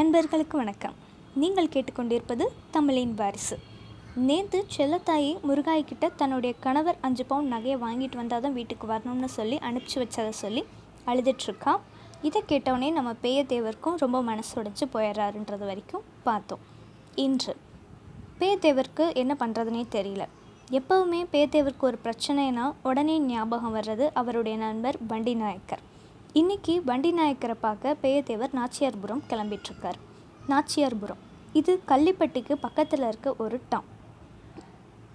நண்பர்களுக்கு வணக்கம். நீங்கள் கேட்டுக்கொண்டிருப்பது தமிழின் வாரிசு. நேற்று செல்லத்தாயி முருகாய் கிட்ட தன்னுடைய கணவர் அஞ்சு பவுன் நகையை வாங்கிட்டு வந்தால் தான் வீட்டுக்கு வரணும்னு சொல்லி அனுப்பிச்சி வச்சதை சொல்லி அழுதுட்ருக்கா இதை கேட்டவுடனே நம்ம பேயத்தேவருக்கும் ரொம்ப மனசு உடைஞ்சு போயிடுறாருன்றது வரைக்கும் பார்த்தோம். இன்று பேயத்தேவருக்கு என்ன பண்ணுறதுனே தெரியல. எப்போவுமே பேயத்தேவருக்கு ஒரு பிரச்சனைனா உடனே ஞாபகம் வர்றது அவருடைய நண்பர் வண்டி நாயக்கர் இன்னைக்கு வண்டி நாயக்கரை பார்க்க பேயத்தேவர் நாச்சியார்புரம் கிளம்பிட்டுருக்கார். நாச்சியார்புரம். இது கள்ளிப்பட்டிக்கு பக்கத்தில் இருக்க ஒரு டவுன்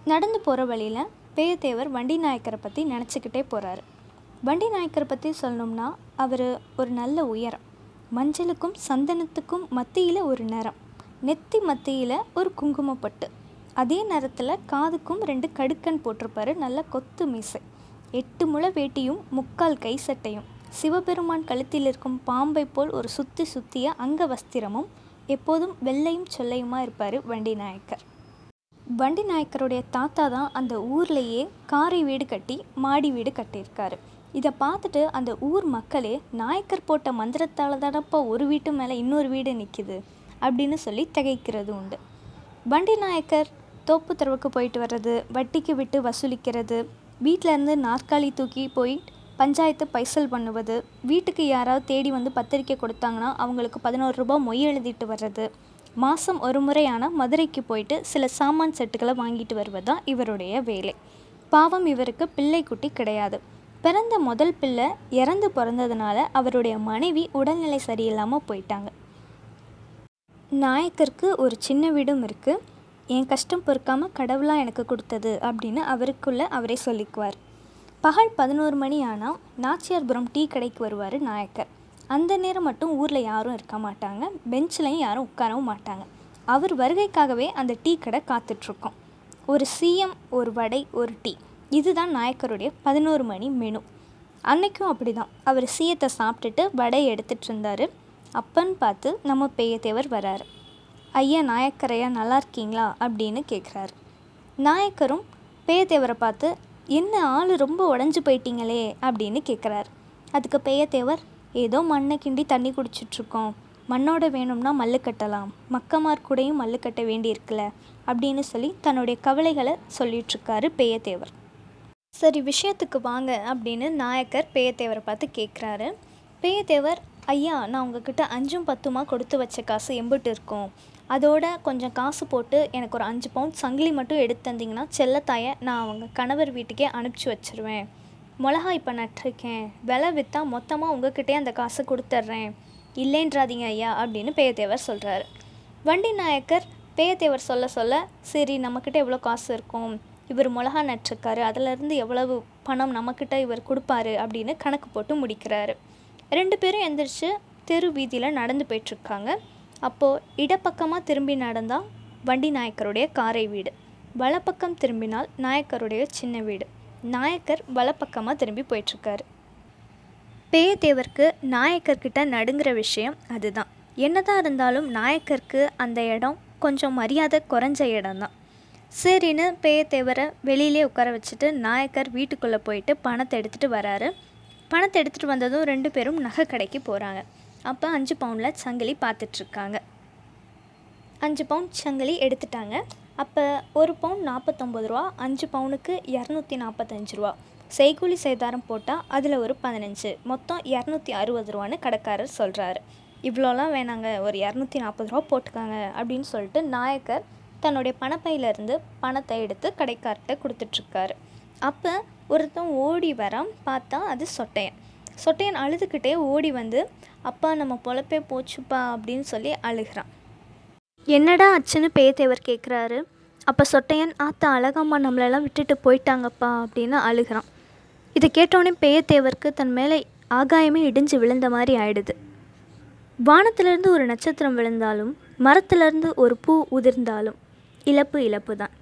நடந்து போகிற வழியில் பேயத்தேவர் வண்டி நாயக்கரை பற்றி நினச்சிக்கிட்டே போகிறாரு வண்டி நாயக்கரை பற்றி சொல்லணும்னா அவர் ஒரு நல்ல உயரம். மஞ்சளுக்கும் சந்தனத்துக்கும் மத்தியில் ஒரு நிறம். நெத்தி மத்தியில் ஒரு குங்குமப்பட்டு. அதே நேரத்தில் காதுக்கும் ரெண்டு கடுக்கன் போட்டிருப்பாரு நல்ல கொத்து மீசை. எட்டு முளை வேட்டியும் முக்கால் கை சட்டையும். சிவபெருமான் கழுத்தில் இருக்கும் பாம்பை போல் ஒரு சுத்தி சுத்திய அங்க வஸ்திரமும் எப்போதும் வெள்ளையும் சொல்லையுமா இருப்பார் வண்டி நாயக்கர். வண்டி நாயக்கருடைய தாத்தா தான் அந்த ஊர்லேயே காரை வீடு கட்டி மாடி வீடு கட்டியிருக்காரு. இதை பார்த்துட்டு அந்த ஊர் மக்களே நாயக்கர் போட்ட மந்திரத்தால் தானப்பா ஒரு வீட்டு மேலே இன்னொரு வீடு நிற்கிது அப்படின்னு சொல்லி திகைக்கிறது உண்டு. வண்டி நாயக்கர் தோப்பு தெருவுக்கு போயிட்டு வர்றது வட்டிக்கு விட்டு வசூலிக்கிறது வீட்டில் இருந்து நாற்காலி தூக்கி போய் பஞ்சாயத்து பைசல் பண்ணுவது வீட்டுக்கு யாராவது தேடி வந்து பத்திரிக்கை கொடுத்தாங்கன்னா அவங்களுக்கு பதினோரு ரூபா மொய் எழுதிட்டு வர்றது. மாதம் ஒரு முறையான மதுரைக்கு போயிட்டு சில சாமான் செட்டுகளை வாங்கிட்டு வருவது தான் இவருடைய வேலை. பாவம் இவருக்கு பிள்ளை குட்டி கிடையாது. பிறந்த முதல் பிள்ளை இறந்து பிறந்ததுனால அவருடைய மனைவி உடல்நிலை சரியில்லாமல் போயிட்டாங்க. நாயக்கருக்கு ஒரு சின்ன வீடும் இருக்குது என் கஷ்டம் பொறுக்காமல் கடவுளாக எனக்கு கொடுத்தது அப்படின்னு அவருக்குள்ளே அவரே சொல்லிக்குவார். பகல் பதினோரு மணி ஆனால் நாச்சியார்புரம் டீ கடைக்கு வருவார் நாயக்கர். அந்த நேரம் மட்டும் ஊரில் யாரும் இருக்க மாட்டாங்க. பெஞ்சிலையும் யாரும் உட்காரவும் மாட்டாங்க. அவர் வருகைக்காகவே அந்த டீ கடை காத்துட்ருக்கோம். ஒரு சிஎம் ஒரு வடை ஒரு டீ. இதுதான் நாயக்கருடைய பதினோரு மணி மெனு அன்னைக்கும் அப்படி தான் அவர் சீயத்தை சாப்பிட்டுட்டு வடை எடுத்துகிட்டு இருந்தார். அப்பன்னு பார்த்து நம்ம பேயத்தேவர் வராரு. ஐயா நாயக்கரையா நல்லா இருக்கீங்களா? அப்படின்னு கேட்குறாரு நாயக்கரும் பேயத்தேவரை பார்த்து என்ன ஆள் ரொம்ப உடஞ்சி போயிட்டீங்களே அப்படின்னு கேட்குறாரு அதுக்கு பெயத்தேவர் ஏதோ மண்ணை கிண்டி தண்ணி குடிச்சிட்ருக்கோம் மண்ணோட வேணும்னா மல்லு கட்டலாம். மக்கமார் கூடயும் மல்லு கட்ட வேண்டியிருக்குல்ல அப்படின்னு சொல்லி தன்னுடைய கவலைகளை சொல்லிட்டுருக்காரு பெயத்தேவர் சரி விஷயத்துக்கு வாங்க அப்படின்னு நாயக்கர் பேயத்தேவரை பார்த்து கேட்குறாரு பேயத்தேவர் ஐயா நான் உங்ககிட்ட அஞ்சும் பத்துமா கொடுத்து வச்ச காசு எம்பிட்டு இருக்கோம். அதோட கொஞ்சம் காசு போட்டு எனக்கு ஒரு அஞ்சு பவுண்ட் சங்கிலி மட்டும் எடுத்து தந்தீங்கன்னா செல்லத்தாயை நான் அவங்க கணவர் வீட்டுக்கே அனுப்பிச்சி வச்சிருவேன். மிளகா இப்போ நட்டிருக்கேன். விலை விற்றா மொத்தமாக உங்ககிட்டே அந்த காசை கொடுத்துட்றேன். இல்லைன்றாதீங்க ஐயா அப்படின்னு பேயத்தேவர் சொல்கிறாரு வண்டி நாயக்கர் பேயத்தேவர் சொல்ல சொல்ல சரி நம்மக்கிட்ட எவ்வளோ காசு இருக்கும்? இவர் மிளகா நட்டிருக்காரு. அதிலேருந்து எவ்வளவு பணம் நம்மக்கிட்ட இவர் கொடுப்பாரு? அப்படின்னு கணக்கு போட்டு முடிக்கிறாரு. ரெண்டு பேரும் எந்திரிச்சு தெரு வீதியில் நடந்து போயிட்டுருக்காங்க அப்போது இடப்பக்கமாக திரும்பி நடந்தால் வண்டி நாயக்கருடைய காரை வீடு. வலப்பக்கம் திரும்பினால் நாயக்கருடைய சின்ன வீடு. நாயக்கர் வலப்பக்கமாக திரும்பி போயிட்டுருக்காரு பேயத்தேவருக்கு நாயக்கர்கிட்ட நடுங்கிற விஷயம் அதுதான். என்னதான் இருந்தாலும் நாயக்கருக்கு அந்த இடம் கொஞ்சம் மரியாதை குறைஞ்ச இடம்தான். சரின்னு பேயத்தேவரை வெளியிலே உட்கார வச்சுட்டு நாயக்கர் வீட்டுக்குள்ளே போயிட்டு பணத்தை எடுத்துகிட்டு வராரு. பணத்தை எடுத்துகிட்டு வந்ததும் ரெண்டு பேரும் நகை கடைக்கு போகிறாங்க அப்போ அஞ்சு பவுனில் சங்கிலி பார்த்துட்ருக்காங்க அஞ்சு பவுன் சங்கிலி எடுத்துட்டாங்க. அப்போ ஒரு பவுன் நாற்பத்தொம்பது ரூபா அஞ்சு பவுனுக்கு இரநூத்தி நாற்பத்தஞ்சு ரூபா. செய்கூலி சேதாரம் போட்டால் அதில் ஒரு பதினஞ்சு. மொத்தம் இரநூத்தி அறுபது ரூபான்னு கடைக்காரர் சொல்கிறாரு இவ்வளோலாம் வேணாங்க ஒரு இரநூத்தி நாற்பது ரூபா போட்டுக்காங்க அப்படின்னு சொல்லிட்டு நாயக்கர் தன்னுடைய பணப்பையிலேருந்து பணத்தை எடுத்து கடைக்கார்ட்ட கொடுத்துட்ருக்காரு. அப்போ ஒருத்தன் ஓடி வரான் பார்த்தா அது சொட்டையன். சொட்டையன் அழுதுகிட்டே ஓடி வந்து அப்பா நம்ம பொழப்பே போச்சுப்பா அப்படின்னு சொல்லி அழுகிறான். என்னடா ஆச்சுன்னு பேயத்தேவர் கேட்குறாரு அப்போ சொட்டையன் ஆத்தா அழகம்மா நம்மளெல்லாம் விட்டுட்டு போயிட்டாங்கப்பா அப்படின்னு அழுகிறான். இதை கேட்டோடனே பேயத்தேவருக்கு தன் மேலே ஆகாயமே இடிஞ்சு விழுந்த மாதிரி ஆயிடுது. வானத்திலிருந்து ஒரு நட்சத்திரம் விழுந்தாலும் மரத்திலிருந்து ஒரு பூ உதிர்ந்தாலும் இழப்பு இழப்பு தான்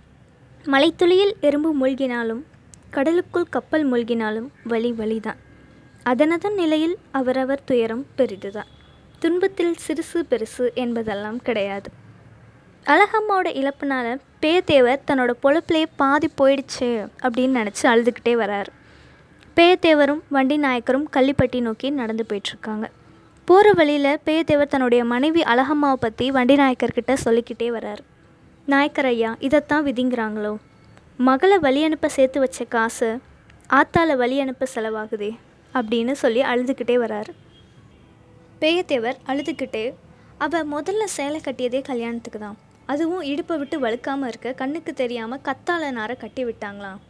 மலைத்துளியில் எறும்பு மூழ்கினாலும் கடலுக்குள் கப்பல் மூழ்கினாலும் வழி தான் அதனதன் நிலையில் அவரவர் துயரம் பெரிதுதான். துன்பத்தில் சிறுசு பெருசு என்பதெல்லாம் கிடையாது. அழகம்மாவோட இழப்புனால பேயத்தேவர் தன்னோட பொழப்பிலே பாதி போயிடுச்சு அப்படின்னு நினச்சி அழுதுகிட்டே வராரு. பேயத்தேவரும் வண்டி நாயக்கரும் கள்ளிப்பட்டி நோக்கி நடந்து போயிட்டுருக்காங்க. போகிற வழியில் பேயத்தேவர் தன்னுடைய மனைவி அழகம்மாவை பற்றி வண்டி நாயக்கர்கிட்ட சொல்லிக்கிட்டே வரார். நாயக்கர் ஐயா இதைத்தான் விதிங்கிறாங்களோ? மகளை வழி அனுப்ப சேர்த்து வச்ச காசு ஆத்தால வழி அனுப்ப செலவாகுதே. அப்படின்னு சொல்லி அழுதுகிட்டே வரார். பேயத்தேவர் அழுதுகிட்டே அவள் முதல்ல சேலை கட்டியதே கல்யாணத்துக்கு தான். அதுவும் இடுப்பை விட்டு வழுக்காமல் இருக்க கண்ணுக்கு தெரியாமல் கத்தாழ நார கட்டி விட்டாங்களாம்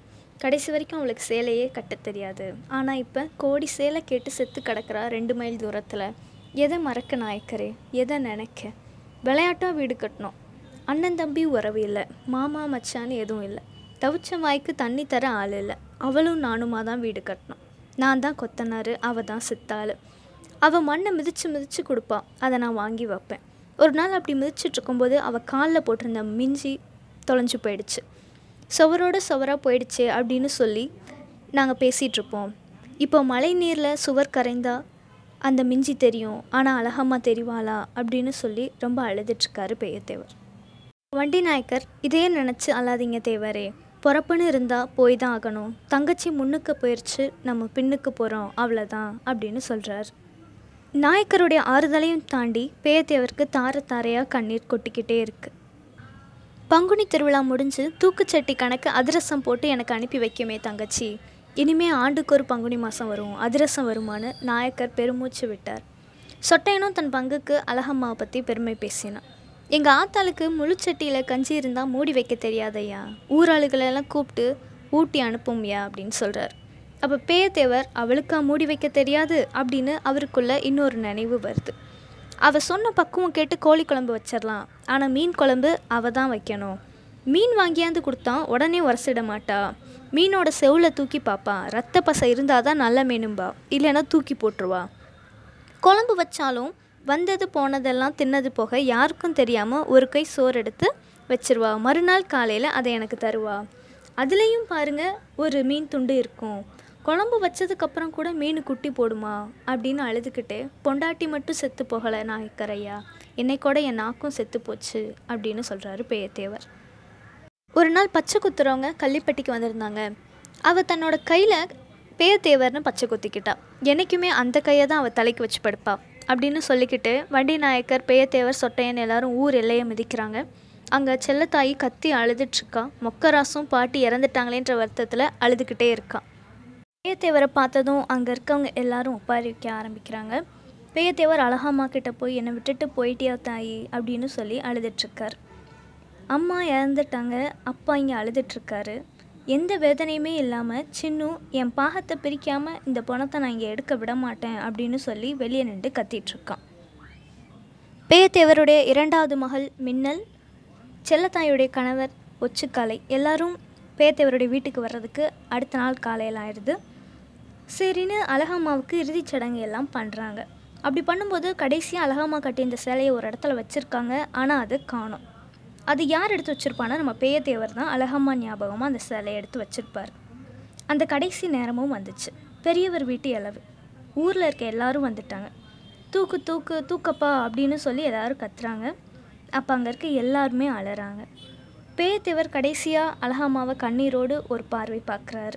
கடைசி வரைக்கும் அவளுக்கு சேலையே கட்ட தெரியாது. ஆனால் இப்போ கோடி சேலை கேட்டு செத்து கிடக்கிறா ரெண்டு மைல் தூரத்தில். எதை மறக்க நாயக்கரே? எதை நினைக்க? விளையாட்டாக வீடு கட்டணும். அண்ணன் தம்பி உறவு இல்லை. மாமா மச்சான்னு எதுவும் இல்லை. தவிச்ச வாய்க்கு தண்ணி தர ஆள் இல்லை. அவளும் நானுமா தான் வீடு கட்டணும். நான் தான் கொத்தனார் அவள் தான் சித்தாள். அவள் மண்ணை மிதித்து மிதித்து கொடுப்பா அதை நான் வாங்கி வைப்பேன். ஒரு நாள் அப்படி மிதிச்சிட்டு இருக்கும்போது அவள் காலில் போட்டிருந்த மிஞ்சி தொலைஞ்சு போயிடுச்சு. சுவரோட சுவராக போயிடுச்சு அப்படின்னு சொல்லி நாங்கள் பேசிகிட்ருப்போம் இப்போ மழை நீரில் சுவர் கரைந்தா அந்த மிஞ்சி தெரியும் ஆனால் அழகம்மா தெரிவாளா அப்படின்னு சொல்லி ரொம்ப அழுதுட்ருக்காரு பெய்யத்தேவர் வண்டி நாயக்கர் இதே நினச்சி அழாதீங்க தேவரே. பொறப்புன்னு இருந்தால் போய் தான் ஆகணும். தங்கச்சி முன்னுக்கு போயிடுச்சு நம்ம பின்னுக்கு போகிறோம் அவ்வளோதான் அப்படின்னு சொல்கிறார் நாயக்கருடைய ஆறுதலையும் தாண்டி பேயத்தேவருக்கு தார தாரையாக கண்ணீர் கொட்டிக்கிட்டே இருக்குது பங்குனி திருவிழா முடிஞ்சு தூக்குச்சட்டி கணக்கு அதிரசம் போட்டு எனக்கு அனுப்பி வைக்குமே தங்கச்சி. இனிமே ஆண்டுக்கு ஒரு பங்குனி மாதம் வரும் அதிரசம் வருமான்னு நாயக்கர் பெருமூச்சு விட்டார். சொட்டையனும் தன் பங்குக்கு அழகம்மாவை பற்றி பெருமை பேசினான். எங்கள் ஆத்தாளுக்கு முழுச்சட்டியில் கஞ்சி இருந்தால் மூடி வைக்க தெரியாதையா ஊராளுகளெல்லாம் கூப்பிட்டு ஊட்டி அனுப்பும்யா? அப்படின்னு சொல்கிறார் அப்போ பேயத்தேவர் அவளுக்கா மூடி வைக்க தெரியாது? அப்படின்னு அவருக்குள்ள இன்னொரு நினைவு வருது. அவள் சொன்ன பக்குவம் கேட்டு கோழி குழம்பு வச்சிடலாம் ஆனால் மீன் குழம்பு அவள் தான் வைக்கணும். மீன் வாங்கியாந்து கொடுத்தா உடனே உரசிட மாட்டா. மீனோட செவில் தூக்கி பார்ப்பா ரத்த பசை இருந்தால் தான் நல்ல மீனும்பா. இல்லைன்னா தூக்கி போட்டுருவா. குழம்பு வச்சாலும் வந்தது போனதெல்லாம் தின்னது போக யாருக்கும் தெரியாமல் ஒரு கை சோறு எடுத்து வச்சிருவா. மறுநாள் காலையில் அதை எனக்கு தருவா. அதுலேயும் பாருங்க ஒரு மீன் துண்டு இருக்கும். குழம்பு வச்சதுக்கப்புறம் கூட மீன் குட்டி போடுமா? அப்படின்னு அழுதுகிட்டே பொண்டாட்டி மட்டும் செத்து போகலை நாயக்கரையா? என்னை கூட என் நாக்கும் செத்து போச்சு அப்படின்னு சொல்கிறாரு பேயத்தேவர் ஒரு நாள் பச்சை குத்துறவங்க கள்ளிப்பட்டிக்கு வந்திருந்தாங்க. அவள் தன்னோட கையில் பேயத்தேவர்னு பச்சை குத்திக்கிட்டா. என்றைக்குமே அந்த கையை தான் அவள் தலைக்கு வச்சு படுப்பாள் அப்படின்னு சொல்லிக்கிட்டு வண்டி நாயக்கர் பேயத்தேவர் சொட்டையன் எல்லாரும் ஊர் எல்லையை மிதிக்கிறாங்க. அங்கே செல்லத்தாயி கத்தி அழுதுட்ருக்கா. மொக்கராசும் பாட்டி இறந்துட்டாங்களேன்ற வருத்தத்தில் அழுதுகிட்டே இருக்கா. பேயத்தேவரை பார்த்ததும் அங்கே இருக்கவங்க எல்லாரும் ஒப்பாரி வைக்க ஆரம்பிக்கிறாங்க. பேயத்தேவர் அழகம்மா கிட்ட போய் என்னை விட்டுட்டு போயிட்டியா தாயி? அப்படின்னு சொல்லி அழுதுட்ருக்கார். அம்மா இறந்துட்டாங்க அப்பா இங்கே அழுதுட்ருக்காரு. எந்த வேதனையுமே இல்லாமல் சின்னு என் பாகத்தை பிரிக்காமல் இந்த பணத்தை நான் இங்கே எடுக்க விட மாட்டேன் அப்படின்னு சொல்லி வெளியே நின்று கத்திட்ருக்கான் பேயத்தேவருடைய இரண்டாவது மகள் மின்னல் செல்லத்தாயுடைய கணவர் ஒச்சுக்காலை எல்லாரும் பேயத்தேவருடைய வீட்டுக்கு வர்றதுக்கு அடுத்த நாள் காலையில் ஆயிடுது. சரின்னு அழகம்மாவுக்கு இறுதிச் சடங்கு எல்லாம் பண்ணுறாங்க அப்படி பண்ணும்போது கடைசியாக அழகம்மா கட்டி இந்த சேலையை ஒரு இடத்துல வச்சுருக்காங்க. ஆனால் அது காணும். அது யார் எடுத்து வச்சுருப்பான்னா நம்ம பேயத்தேவர் தான். அழகம்மா ஞாபகமாக அந்த சிலையை எடுத்து வச்சுருப்பார். அந்த கடைசி நேரமும் வந்துச்சு. பெரியவர் வீட்டு இளவு. ஊரில் இருக்க எல்லாரும் வந்துட்டாங்க. தூக்கு தூக்கு தூக்கப்பா அப்படின்னு சொல்லி எல்லோரும் கத்துறாங்க. அப்போ அங்கே இருக்க எல்லாருமே அலறாங்க. பேயத்தேவர் கடைசியாக அழகம்மாவை கண்ணீரோடு ஒரு பார்வை பார்க்குறாரு.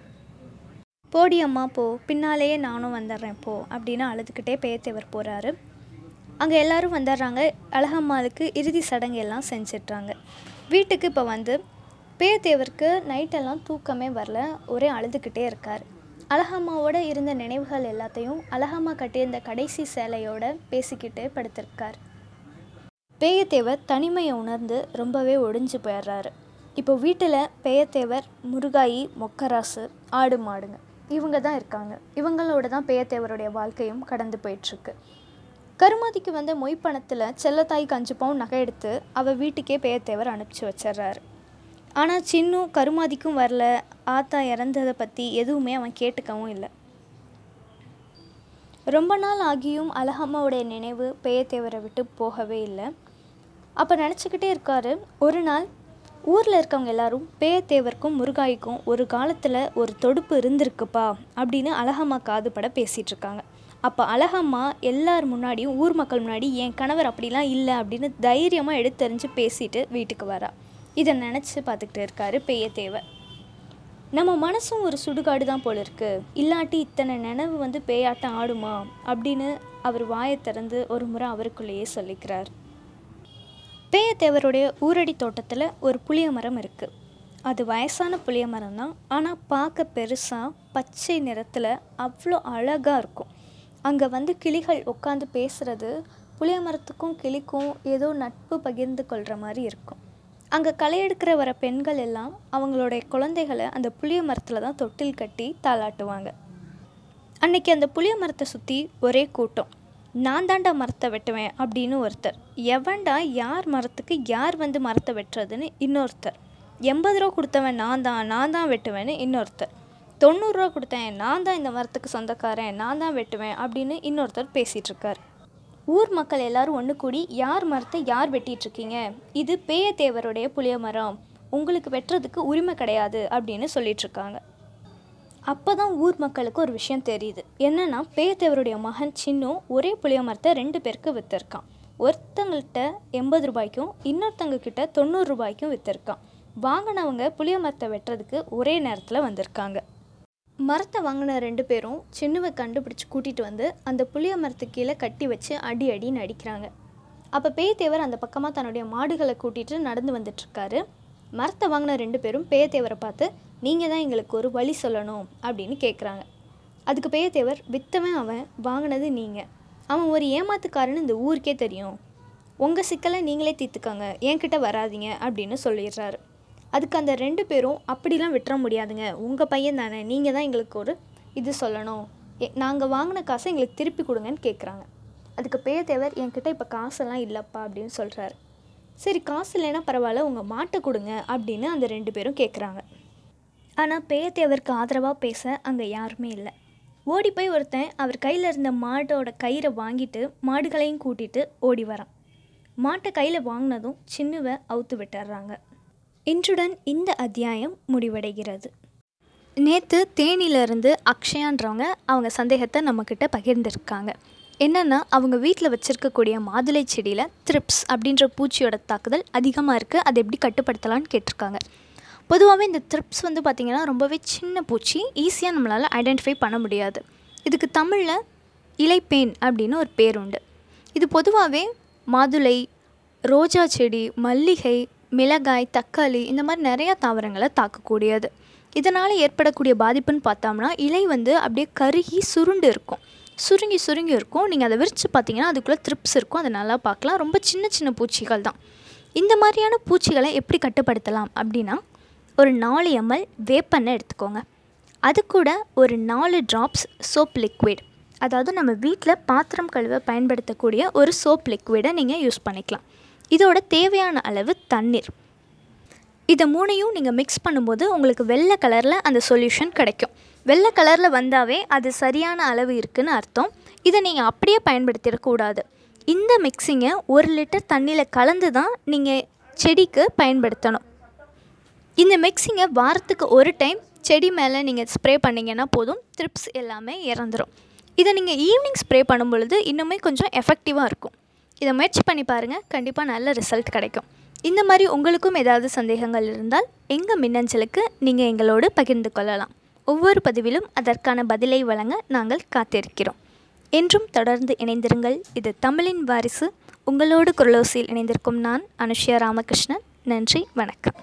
போடி அம்மா போ. பின்னாலேயே நானும் வந்துடுறேன் போ. அப்படின்னு அழுதுகிட்டே பேயத்தேவர் போகிறாரு அங்கே எல்லாரும் வந்துடுறாங்க அழகம்மாளுக்கு இறுதி சடங்கு எல்லாம் செஞ்சிட்றாங்க. வீட்டுக்கு இப்போ வந்து பேயத்தேவருக்கு நைட்டெல்லாம் தூக்கமே வரல. ஒரே அழுதுகிட்டே இருக்கார். அழகம்மாவோட இருந்த நினைவுகள் எல்லாத்தையும் அழகம்மா கட்டியிருந்த கடைசி சேலையோட பேசிக்கிட்டே படுத்திருக்கார். பேயத்தேவர் தனிமையை உணர்ந்து ரொம்பவே ஒடிஞ்சு போயிடுறாரு இப்போ வீட்டில் பேயத்தேவர் முருகாயி மொக்கராசு ஆடு மாடுங்க இவங்க தான் இருக்காங்க. இவங்களோட தான் பேயத்தேவருடைய வாழ்க்கையும் கடந்து போயிட்டுருக்கு கருமாதிக்கு வந்த மொய் பணத்தில் செல்லத்தாய்க்கு அஞ்சு பவுன் நகை எடுத்து அவள் வீட்டுக்கே பேயத்தேவர் அனுப்பிச்சி வச்சிடுறாரு ஆனால் சின்னும் கருமாதிக்கும் வரல. ஆத்தா இறந்ததை பற்றி எதுவுமே அவன் கேட்டுக்கவும் இல்லை. ரொம்ப நாள் ஆகியும் அழகம்மாவுடைய நினைவு பேயத்தேவரை விட்டு போகவே இல்லை. அப்போ நினச்சிக்கிட்டே இருக்காரு. ஒரு நாள் ஊரில் இருக்கவங்க எல்லாரும் பேயத்தேவருக்கும் முருகாய்க்கும் ஒரு காலத்தில் ஒரு தொடுப்பு இருந்திருக்குப்பா அப்படின்னு அழகம்மா காதுபட பேசிகிட்ருக்காங்க இருக்காங்க. அப்போ அழகம்மா எல்லார் முன்னாடியும் ஊர் மக்கள் முன்னாடி என் கணவர் அப்படிலாம் இல்லை அப்படின்னு தைரியமாக எடுத்தறிஞ்சு பேசிட்டு வீட்டுக்கு வரா. இதை நினச்சி பார்த்துக்கிட்டு இருக்காரு பேயத்தேவர் நம்ம மனசும் ஒரு சுடுகாடு தான் போல இருக்கு. இல்லாட்டி இத்தனை நினைவு வந்து பேயாட்டம் ஆடுமா? அப்படின்னு அவர் வாயை திறந்து ஒரு முறை அவருக்குள்ளேயே சொல்லிக்கிறார். பேயத்தேவருடைய ஊரடி தோட்டத்தில் ஒரு புளிய மரம் இருக்குது அது வயசான புளிய மரம் தான் ஆனால் பார்க்க பெருசாக பச்சை நிறத்தில் அவ்வளோ அழகாக இருக்கும். அங்கே வந்து கிளிகள் உட்காந்து பேசுகிறது புளிய மரத்துக்கும் கிளிக்கும் ஏதோ நட்பு பகிர்ந்து கொள்கிற மாதிரி இருக்கும். அங்கே களை எடுக்கிற வர பெண்கள் எல்லாம் அவங்களுடைய குழந்தைகளை அந்த புளிய மரத்தில் தான் தொட்டில் கட்டி தாளாட்டுவாங்க. அன்னைக்கு அந்த புளிய மரத்தை சுற்றி ஒரே கூட்டம். நான் தாண்டா மரத்தை வெட்டுவேன் அப்படின்னு ஒருத்தர். எவன்டா யார் மரத்துக்கு யார் வந்து மரத்தை வெட்டுறதுன்னு இன்னொருத்தர். எண்பது ரூபா கொடுத்தவன் நான் தான் நான் தான் வெட்டுவேன்னு இன்னொருத்தர். தொண்ணூறுரூவா கொடுத்தேன் நான் தான் இந்த மரத்துக்கு சொந்தக்காரன் நான் தான் வெட்டுவேன் அப்படின்னு இன்னொருத்தர் பேசிகிட்டு இருக்கார் ஊர் மக்கள் எல்லாரும் ஒன்று கூடி யார் மரத்தை யார் வெட்டிட்டு இருக்கீங்க இது பேயத்தேவருடைய புளிய மரம். உங்களுக்கு வெட்டுறதுக்கு உரிமை கிடையாது அப்படின்னு சொல்லிகிட்ருக்காங்க அப்போ தான் ஊர் மக்களுக்கு ஒரு விஷயம் தெரியுது. என்னன்னா பேயத்தேவருடைய மகன் சின்னு ஒரே புளிய மரத்தை ரெண்டு பேருக்கு விற்றுருக்கான் ஒருத்தங்கள்கிட்ட எண்பது ரூபாய்க்கும் இன்னொருத்தங்க கிட்ட தொண்ணூறு ரூபாய்க்கும் விற்றுருக்கான் வாங்கினவங்க புளிய மரத்தை வெட்டுறதுக்கு ஒரே நேரத்தில் வந்திருக்காங்க. மரத்தை வாங்கின ரெண்டு பேரும் சின்னுவை கண்டுபிடிச்சி கூட்டிகிட்டு வந்து அந்த புளிய மரத்துக்கு கீழே கட்டி வச்சு அடி அடின்னு அடிக்கிறாங்க அப்போ பேயத்தேவர் அந்த பக்கமாக தன்னுடைய மாடுகளை கூட்டிகிட்டு நடந்து வந்துட்டுருக்காரு. மரத்தை வாங்கின ரெண்டு பேரும் பேயத்தேவரை பார்த்து நீங்கள் தான் எங்களுக்கு ஒரு வழி சொல்லணும் அப்படின்னு கேட்குறாங்க அதுக்கு பேயத்தேவர் வித்தவன் அவன் வாங்கினது நீங்கள் அவன் ஒரு ஏமாத்துக்காரன்னு இந்த ஊருக்கே தெரியும். உங்கள் சிக்கலை நீங்களே தீர்த்துக்கோங்க. என்கிட்ட வராதீங்க அப்படின்னு சொல்லிடுறாரு. அதுக்கு அந்த ரெண்டு பேரும் அப்படிலாம் விட்டுற முடியாதுங்க. உங்கள் பையன் தானே. நீங்கள் தான் எங்களுக்கு ஒரு இது சொல்லணும். நாங்கள் வாங்கின காசை எங்களுக்கு திருப்பி கொடுங்கன்னு கேட்குறாங்க அதுக்கு பேயத்தேவர் என்கிட்ட இப்போ காசெல்லாம் இல்லைப்பா அப்படின்னு சொல்கிறாரு சரி காசு இல்லைன்னா பரவாயில்ல உங்கள் மாட்டை கொடுங்க அப்படின்னு அந்த ரெண்டு பேரும் கேட்குறாங்க ஆனால் பேயத்தேவருக்கு ஆதரவாக பேச அங்கே யாருமே இல்லை. ஓடி போய் ஒருத்தன் அவர் கையில் இருந்த மாட்டோட கயிறை வாங்கிட்டு மாடுகளையும் கூட்டிகிட்டு ஓடி வரான். மாட்டை கையில் வாங்கினதும் சின்னுவை அவுத்து விட்டுறாங்க. இன்றுடன் இந்த அத்தியாயம் முடிவடைகிறது. நேற்று தேனியிலிருந்து அக்ஷயான்றவங்க அவங்க சந்தேகத்தை நம்மக்கிட்ட பகிர்ந்திருக்காங்க. என்னென்னா அவங்க வீட்டில் வச்சுருக்கக்கூடிய மாதுளை செடியில் த்ரிப்ஸ் அப்படின்ற பூச்சியோட தாக்குதல் அதிகமாக இருக்குது அதை எப்படி கட்டுப்படுத்தலான்னு கேட்டிருக்காங்க. பொதுவாகவே இந்த த்ரிப்ஸ் வந்து பார்த்திங்கன்னா ரொம்பவே சின்ன பூச்சி ஈஸியாக நம்மளால் ஐடென்டிஃபை பண்ண முடியாது. இதுக்கு தமிழில் இலைப்பேன் அப்படின்னு ஒரு பேர் உண்டு. இது பொதுவாகவே மாதுளை ரோஜா செடி மல்லிகை மிளகாய் தக்காளி இந்த மாதிரி நிறையா தாவரங்களை தாக்கக்கூடியது. இதனால் ஏற்படக்கூடிய பாதிப்புன்னு பார்த்தோம்னா இலை வந்து அப்படியே கருகி சுருண்டு இருக்கும். சுருங்கி சுருங்கி இருக்கும். நீங்கள் அதை விரித்து பார்த்தீங்கன்னா அதுக்குள்ளே த்ரிப்ஸ் இருக்கும். அதை நல்லா பார்க்கலாம். ரொம்ப சின்ன சின்ன பூச்சிகள் தான். இந்த மாதிரியான பூச்சிகளை எப்படி கட்டுப்படுத்தலாம் அப்படின்னா ஒரு நாலு எம்எல் வேப்பெண்ணெய் எடுத்துக்கோங்க. அது கூட ஒரு நாலு ட்ராப்ஸ் சோப் லிக்விட் அதாவது நம்ம வீட்டில் பாத்திரம் கழுவ பயன்படுத்தக்கூடிய ஒரு சோப் லிக்விடை நீங்கள் யூஸ் பண்ணிக்கலாம். இதோட தேவையான அளவு தண்ணீர். இதை மூணையும் நீங்கள் மிக்ஸ் பண்ணும்போது உங்களுக்கு வெள்ளை கலரில் அந்த சொல்யூஷன் கிடைக்கும். வெள்ளை கலரில் வந்தாவே அது சரியான அளவு இருக்குதுன்னு அர்த்தம். இதை நீங்கள் அப்படியே பயன்படுத்திடக்கூடாது இந்த மிக்ஸிங்கை ஒரு லிட்டர் தண்ணியில் கலந்து தான் நீங்கள் செடிக்கு பயன்படுத்தணும். இந்த மிக்ஸிங்கை வாரத்துக்கு ஒரு டைம் செடி மேலே நீங்கள் ஸ்ப்ரே பண்ணிங்கன்னா போதும். த்ரிப்ஸ் எல்லாமே இறந்துடும் இதை நீங்கள் ஈவினிங் ஸ்ப்ரே பண்ணும் பொழுது இன்னுமே கொஞ்சம் எஃபெக்டிவாக இருக்கும். இதை முயற்சி பண்ணி பாருங்கள் கண்டிப்பாக நல்ல ரிசல்ட் கிடைக்கும். இந்த மாதிரி உங்களுக்கும் ஏதாவது சந்தேகங்கள் இருந்தால் எங்கள் மின்னஞ்சலுக்கு நீங்கள் எங்களோடு பகிர்ந்து கொள்ளலாம். ஒவ்வொரு பதிவிலும் அதற்கான பதிலை வழங்க நாங்கள் காத்திருக்கிறோம். என்றும் தொடர்ந்து இணைந்திருங்கள். இது தமிழின் வாரிசு. உங்களோடு குரலோசியில் இணைந்திருக்கும் நான் அனுஷ்யா ராமகிருஷ்ணன். நன்றி வணக்கம்.